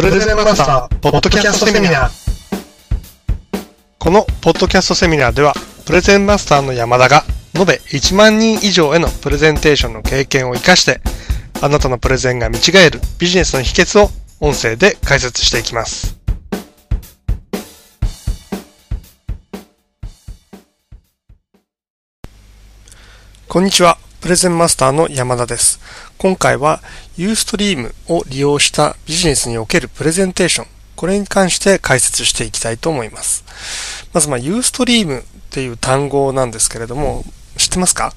プレゼンマスター、ポッドキャストセミナー。このポッドキャストセミナーでは、プレゼンマスターの山田が、延べ1万人以上へのプレゼンテーションの経験を活かして、あなたのプレゼンが見違えるビジネスの秘訣を音声で解説していきます。こんにちは。プレゼンマスターの山田です。今回は Ustream を利用したビジネスにおけるプレゼンテーション、これに関して解説していきたいと思います。まず、まあ、Ustream っていう単語なんですけれども、知ってますか？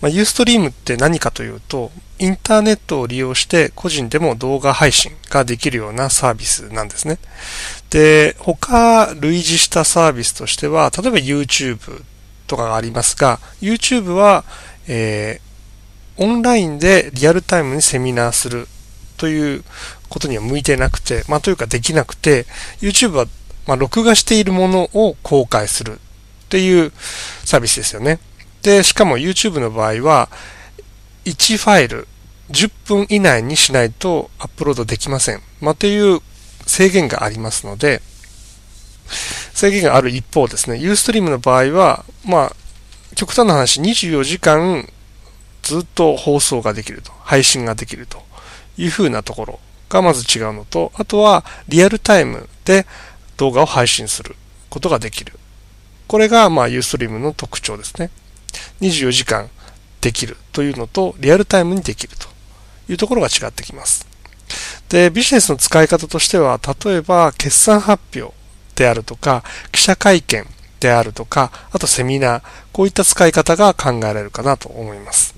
まあ、Ustream って何かというと、インターネットを利用して個人でも動画配信ができるようなサービスなんですね。で、他類似したサービスとしては、例えば YouTube とかがありますが、YouTube はえ、オンラインでリアルタイムにセミナーするということには向いてなくて、まあというかできなくて、YouTube は、まあ、録画しているものを公開するっていうサービスですよね。で、しかも YouTube の場合は、1ファイル10分以内にしないとアップロードできません。まあ、という制限がありますので、制限がある一方ですね、Ustream の場合は、まあ、極端な話、24時間ずっと放送ができると、配信ができるというふうなところがまず違うのと、あとはリアルタイムで動画を配信することができる。これがまあ Ustream の特徴ですね。24時間できるというのと、リアルタイムにできるというところが違ってきます。で、ビジネスの使い方としては、例えば決算発表であるとか、記者会見であるとか、あとセミナー、こういった使い方が考えられるかなと思います。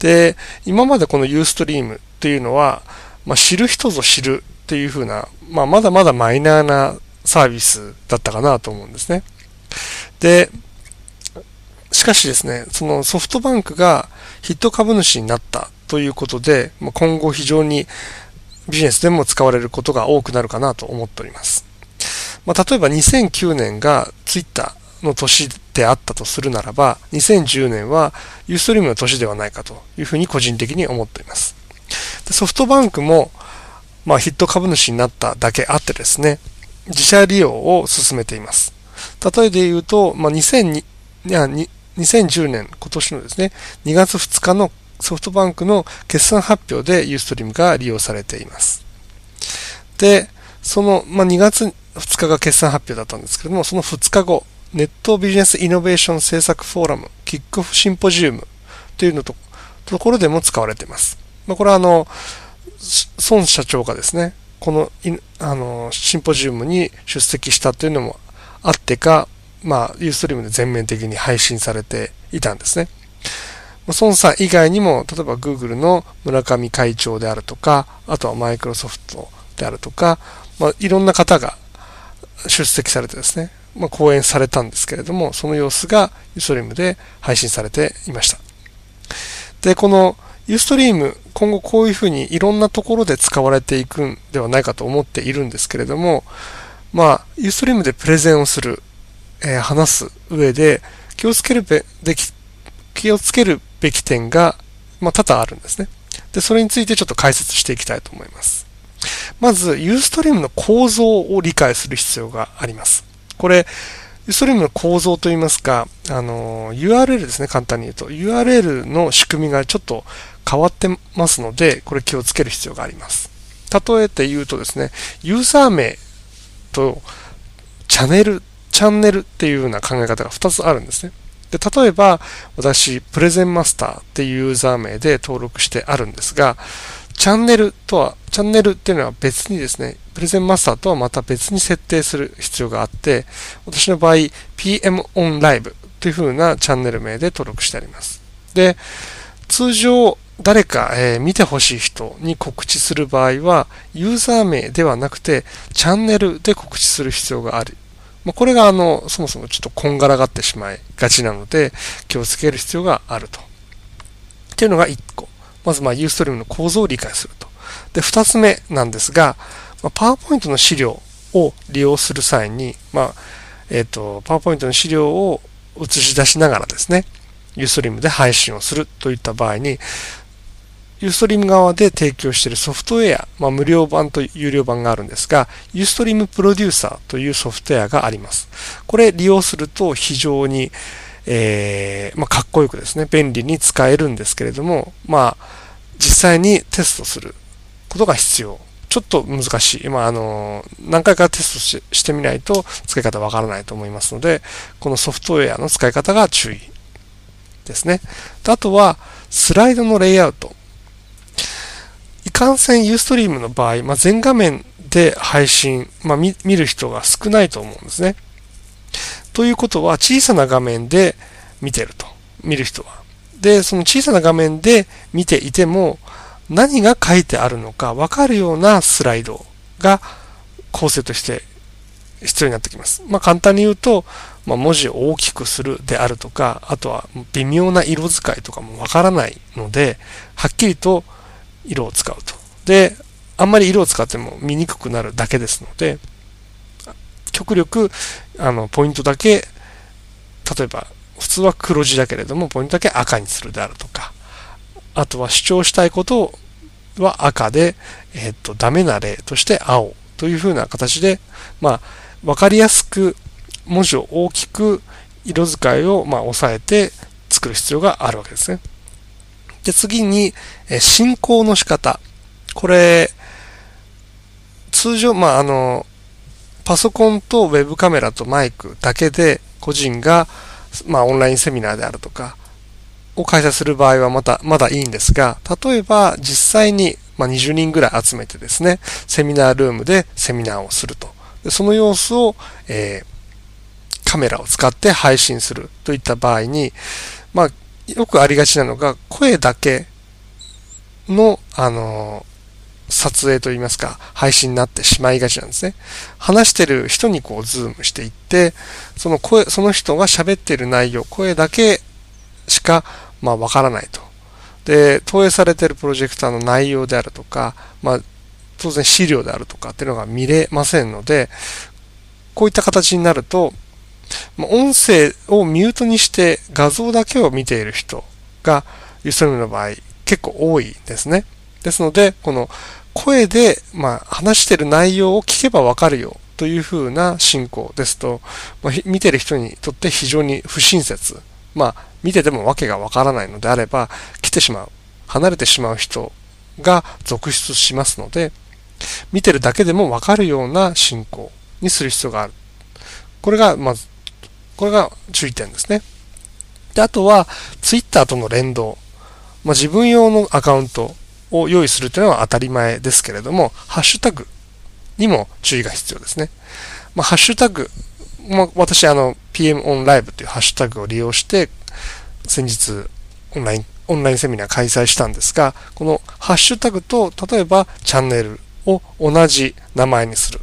で、今までこの Ustream っていうのは、まあ、知る人ぞ知るっていう風な、まあ、まだまだマイナーなサービスだったかなと思うんですね。で、しかしですね、そのソフトバンクがヒット株主になったということで、ま今後非常にビジネスでも使われることが多くなるかなと思っております。まあ、例えば2009年がツイッターの年であったとするならば、2010年はユーストリームの年ではないかというふうに個人的に思っています。ソフトバンクも、まあ、ヒット株主になっただけあってですね、自社利用を進めています。例えで言うと、まあ、2002いや2010年、今年のですね、2月2日のソフトバンクの決算発表でユーストリームが利用されています。で、その、まあ、2月2日が決算発表だったんですけれども、その2日後、ネットビジネスイノベーション政策フォーラム、キックオフシンポジウムというのと、ところでも使われています。まあ、これはあの、孫社長がですね、このあのシンポジウムに出席したというのもあってか、まあ、ユーストリームで全面的に配信されていたんですね。孫さん以外にも、例えば Google の村上会長であるとか、あとはマイクロソフトであるとか、まあ、いろんな方が出席されてですね、まあ、講演されたんですけれども、その様子がユーストリームで配信されていました。で、このユーストリーム、今後こういうふうにいろんなところで使われていくんではないかと思っているんですけれども、まあ、ユーストリームでプレゼンをする、えー、話す上で気をつけるべき、気をつけるべき点が、まあ、多々あるんですね。で、それについてちょっと解説していきたいと思います。まず、ユーストリームの構造を理解する必要があります。これ、ユーストリームの構造といいますか、あの、URL ですね、簡単に言うと。URL の仕組みがちょっと変わってますので、これ気をつける必要があります。例えて言うとですね、ユーザー名とチャンネル、チャンネルっていうような考え方が2つあるんですね。で、例えば、私、プレゼンマスターっていうユーザー名で登録してあるんですが、チャンネルとは、チャンネルっていうのは別にですね、プレゼンマスターとはまた別に設定する必要があって、私の場合、PM on Live という風なチャンネル名で登録してあります。で、通常、誰か、えー、見てほしい人に告知する場合は、ユーザー名ではなくて、チャンネルで告知する必要がある。まあ、これが、あの、そもそもちょっとこんがらがってしまいがちなので、気をつける必要があると。っていうのが1個。まず、まあ、ユーストリームの構造を理解すると。で、二つ目なんですが、パワーポイントの資料を利用する際に、まあ、えっ、ー、と、パワーポイントの資料を映し出しながらですね、ユーストリームで配信をするといった場合に、ユーストリーム側で提供しているソフトウェア、まあ、無料版と有料版があるんですが、ユーストリームプロデューサーというソフトウェアがあります。これ利用すると非常に、えー、まあ、かっこよくですね、便利に使えるんですけれども、まあ、実際にテストすることが必要。ちょっと難しい。まあ、あの、何回かテストしてみないと使い方わからないと思いますので、このソフトウェアの使い方が注意ですね。あとは、スライドのレイアウト。いかんせん Ustream の場合、まあ、全画面で配信、まあ、見る人が少ないと思うんですね。ということは、小さな画面で見てると。見る人は。で、その小さな画面で見ていても、何が書いてあるのかわかるようなスライドが構成として必要になってきます。まあ、簡単に言うと、まあ、文字を大きくするであるとか、あとは微妙な色使いとかもわからないので、はっきりと色を使うと。で、あんまり色を使っても見にくくなるだけですので、極力、あの、ポイントだけ、例えば、普通は黒字だけれども、ポイントだけ赤にするであるとか、あとは主張したいことは赤で、えっ、と、ダメな例として青というふうな形で、まあ、わかりやすく文字を大きく色使いをまあ抑えて作る必要があるわけですね。で、次に、え進行の仕方。これ、通常、まあ、あの、パソコンとウェブカメラとマイクだけで個人が、まあ、オンラインセミナーであるとか、を開催する場合はまた、まだいいんですが、例えば実際に、ま、20人ぐらい集めてですね、セミナールームでセミナーをすると。でその様子を、えー、カメラを使って配信するといった場合に、まあ、よくありがちなのが、声だけの、あの撮影といいますか、配信になってしまいがちなんですね。話してる人にこうズームしていって、その声、その人が喋ってる内容、声だけしか、まあ、わからないと。で、投影されてるプロジェクターの内容であるとか、まあ、当然資料であるとかっていうのが見れませんので、こういった形になるとま、音声をミュートにして画像だけを見ている人がユーストリムの場合結構多いですね。ですので、この声で、まあ、話してる内容を聞けばわかるよというふうな進行ですと、まあ、見てる人にとって非常に不親切。まあ、見ててもわけがわからないのであれば、来てしまう、離れてしまう人が続出しますので、見てるだけでもわかるような進行にする必要がある。これが、まず、これが注意点ですね。で、あとは、ツイッターとの連動。まあ、自分用のアカウントを用意するというのは当たり前ですけれども、ハッシュタグにも注意が必要ですね。まあ、ハッシュタグ、まあ、私、あの、PM オンライブというハッシュタグを利用して、先日、オンライン、オンラインセミナー開催したんですが、このハッシュタグと、例えばチャンネルを同じ名前にする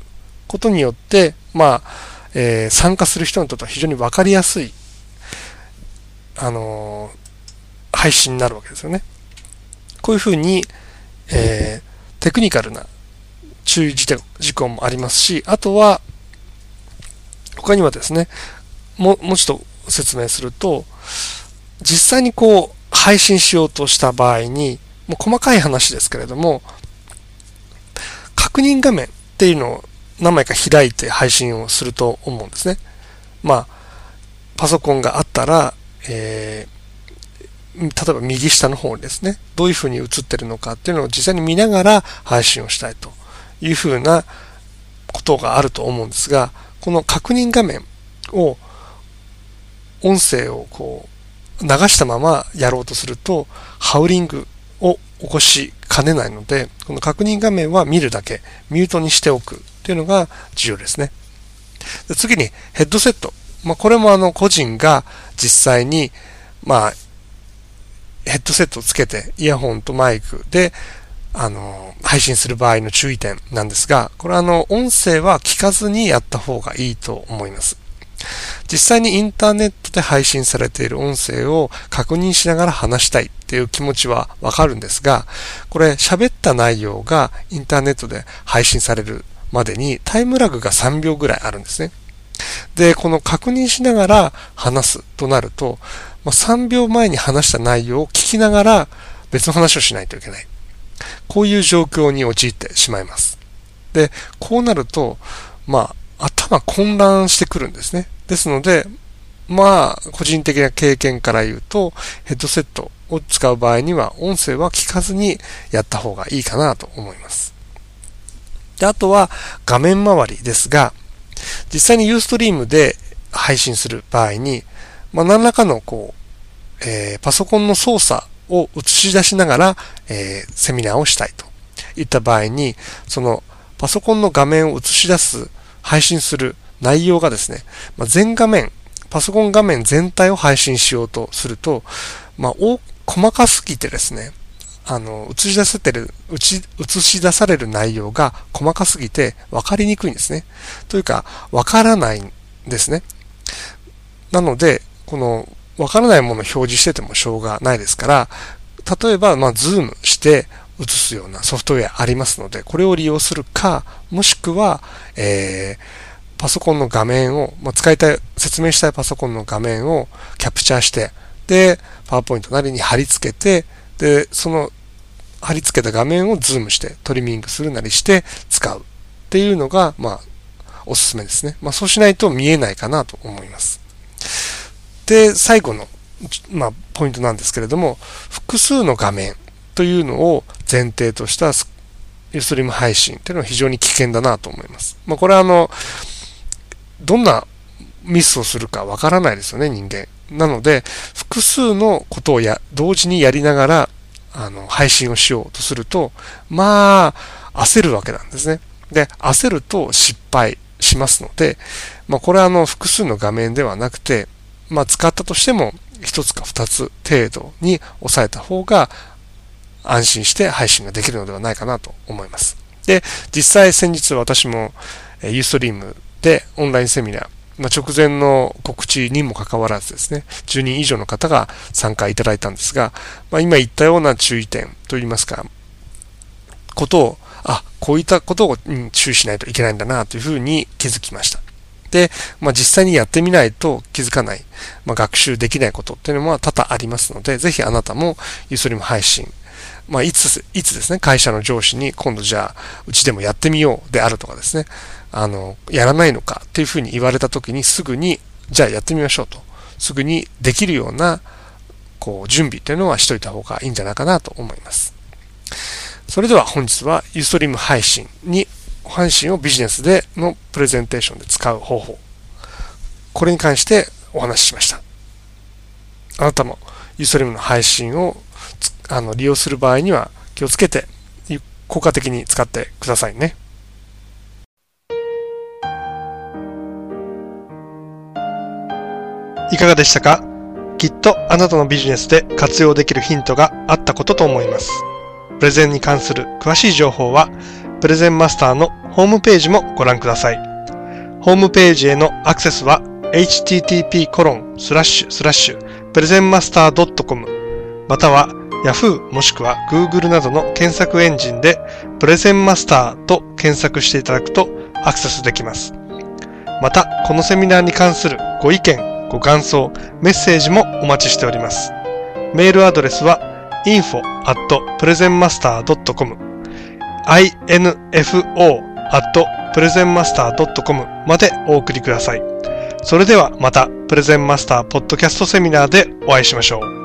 ことによって、まあ、えー、参加する人にとっては非常にわかりやすい、あのー、配信になるわけですよね。こういうふうに、えー、テクニカルな注意事項もありますし、あとは、他にはですね、ももうちょっと説明すると、実際にこう、配信しようとした場合に、もう細かい話ですけれども、確認画面っていうのを何枚か開いて配信をすると思うんですね。まあ、パソコンがあったら、えー、例えば右下の方にですね、どういう風に映ってるのかっていうのを実際に見ながら配信をしたいという風なことがあると思うんですが、この確認画面を、音声をこう、流したままやろうとすると、ハウリングを起こしかねないので、この確認画面は見るだけ、ミュートにしておくというのが重要ですね。で次にヘッドセット。まあ、これもあの個人が実際に、まあ、ヘッドセットをつけてイヤホンとマイクであの、配信する場合の注意点なんですが、これはあの、音声は聞かずにやった方がいいと思います。実際にインターネットで配信されている音声を確認しながら話したいっていう気持ちはわかるんですが、これ喋った内容がインターネットで配信されるまでにタイムラグが3秒ぐらいあるんですね。で、この確認しながら話すとなると、3秒前に話した内容を聞きながら別の話をしないといけない。こういう状況に陥ってしまいます。で、こうなると、まあ、頭混乱してくるんですね。ですので、まあ、個人的な経験から言うと、ヘッドセットを使う場合には、音声は聞かずにやった方がいいかなと思います。で、あとは画面周りですが、実際にユーストリームで配信する場合に、まあ、何らかのこう、えー、パソコンの操作を映し出しながら、えー、セミナーをしたいといった場合に、そのパソコンの画面を映し出す、配信する内容がですね、まあ、全画面、パソコン画面全体を配信しようとすると、まあ、細かすぎてですね、あの、映し出せてる、映し出される内容が細かすぎて分かりにくいんですね。というか、分からないんですね。なので、この、分からないものを表示しててもしょうがないですから、例えば、まあ、ズームして映すようなソフトウェアありますので、これを利用するか、もしくは、えー、パソコンの画面を、まあ、使いたい、説明したいパソコンの画面をキャプチャーして、で、パワーポイントなりに貼り付けて、で、その貼り付けた画面をズームしてトリミングするなりして使うっていうのが、まあ、おすすめですね。まあ、そうしないと見えないかなと思います。で、最後の、まあ、ポイントなんですけれども、複数の画面というのを前提としたユーストリーム配信っていうのは非常に危険だなと思います。まあ、これはあの、どんなミスをするかわからないですよね、人間。なので、複数のことをや、同時にやりながら、あの、配信をしようとすると、まあ、焦るわけなんですね。で、焦ると失敗しますので、まあ、これはあの、複数の画面ではなくて、まあ、使ったとしても、一つか二つ程度に抑えた方が、安心して配信ができるのではないかなと思います。で、実際先日私も、ユーストリームでオンラインセミナー、まあ、直前の告知にもかかわらずですね、10人以上の方が参加いただいたんですが、まあ、今言ったような注意点といいますか、ことを、あ、こういったことを注意しないといけないんだなというふうに気づきました。で、まあ、実際にやってみないと気づかない、まあ、学習できないことっていうのは多々ありますので、ぜひあなたもユーストリム配信、まあ、いつ、いつですね、会社の上司に今度じゃあ、うちでもやってみようであるとかですね、あの、やらないのかっていうふうに言われた時にすぐに、じゃあやってみましょうと。すぐにできるような、こう、準備っていうのはしといた方がいいんじゃないかなと思います。それでは本日はユーストリーム配信に、配信をビジネスでのプレゼンテーションで使う方法。これに関してお話ししました。あなたもユーストリームの配信をあの利用する場合には気をつけて効果的に使ってくださいね。いかがでしたか？きっとあなたのビジネスで活用できるヒントがあったことと思います。プレゼンに関する詳しい情報は、プレゼンマスターのホームページもご覧ください。ホームページへのアクセスは http コロンスラッシュスラッシュプレゼンマスター .com または Yahoo もしくは Google などの検索エンジンでプレゼンマスターと検索していただくとアクセスできます。また、このセミナーに関するご意見、ご感想、メッセージもお待ちしております。メールアドレスは info at presentmaster.com info.presentmaster.com までお送りください。それではまたプレゼンマスターポッドキャストセミナーでお会いしましょう。